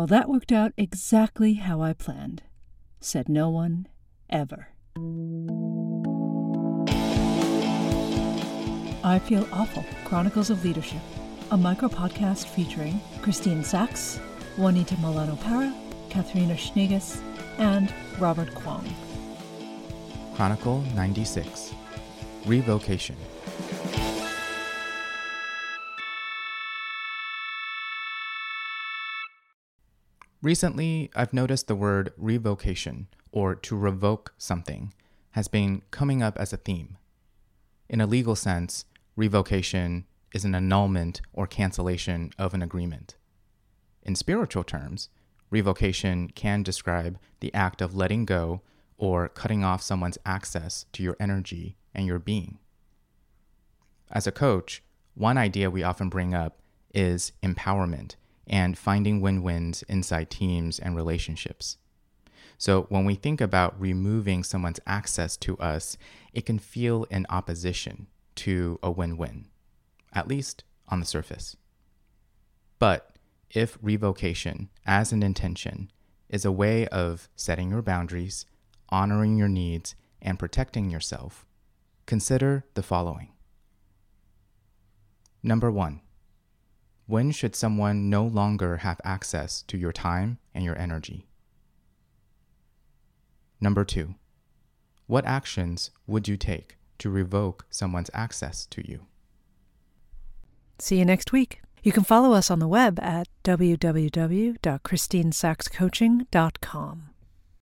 Well, that worked out exactly how I planned, said no one ever. I Feel Awful Chronicles of Leadership, a micro podcast featuring Christine Sachs, Juanita Milano Para, Katharina Schneegis, and Robert Kwong. Chronicle 96 Revocation. Recently, I've noticed the word revocation, or to revoke something, has been coming up as a theme. In a legal sense, revocation is an annulment or cancellation of an agreement. In spiritual terms, revocation can describe the act of letting go or cutting off someone's access to your energy and your being. As a coach, one idea we often bring up is empowerment and finding win wins inside teams and relationships. So, when we think about removing someone's access to us, it can feel in opposition to a win win, at least on the surface. But if revocation, as an intention, is a way of setting your boundaries, honoring your needs, and protecting yourself, consider the following. Number one, when should someone no longer have access to your time and your energy? Number two, what actions would you take to revoke someone's access to you? See you next week. You can follow us on the web at www.christinesachscoaching.com.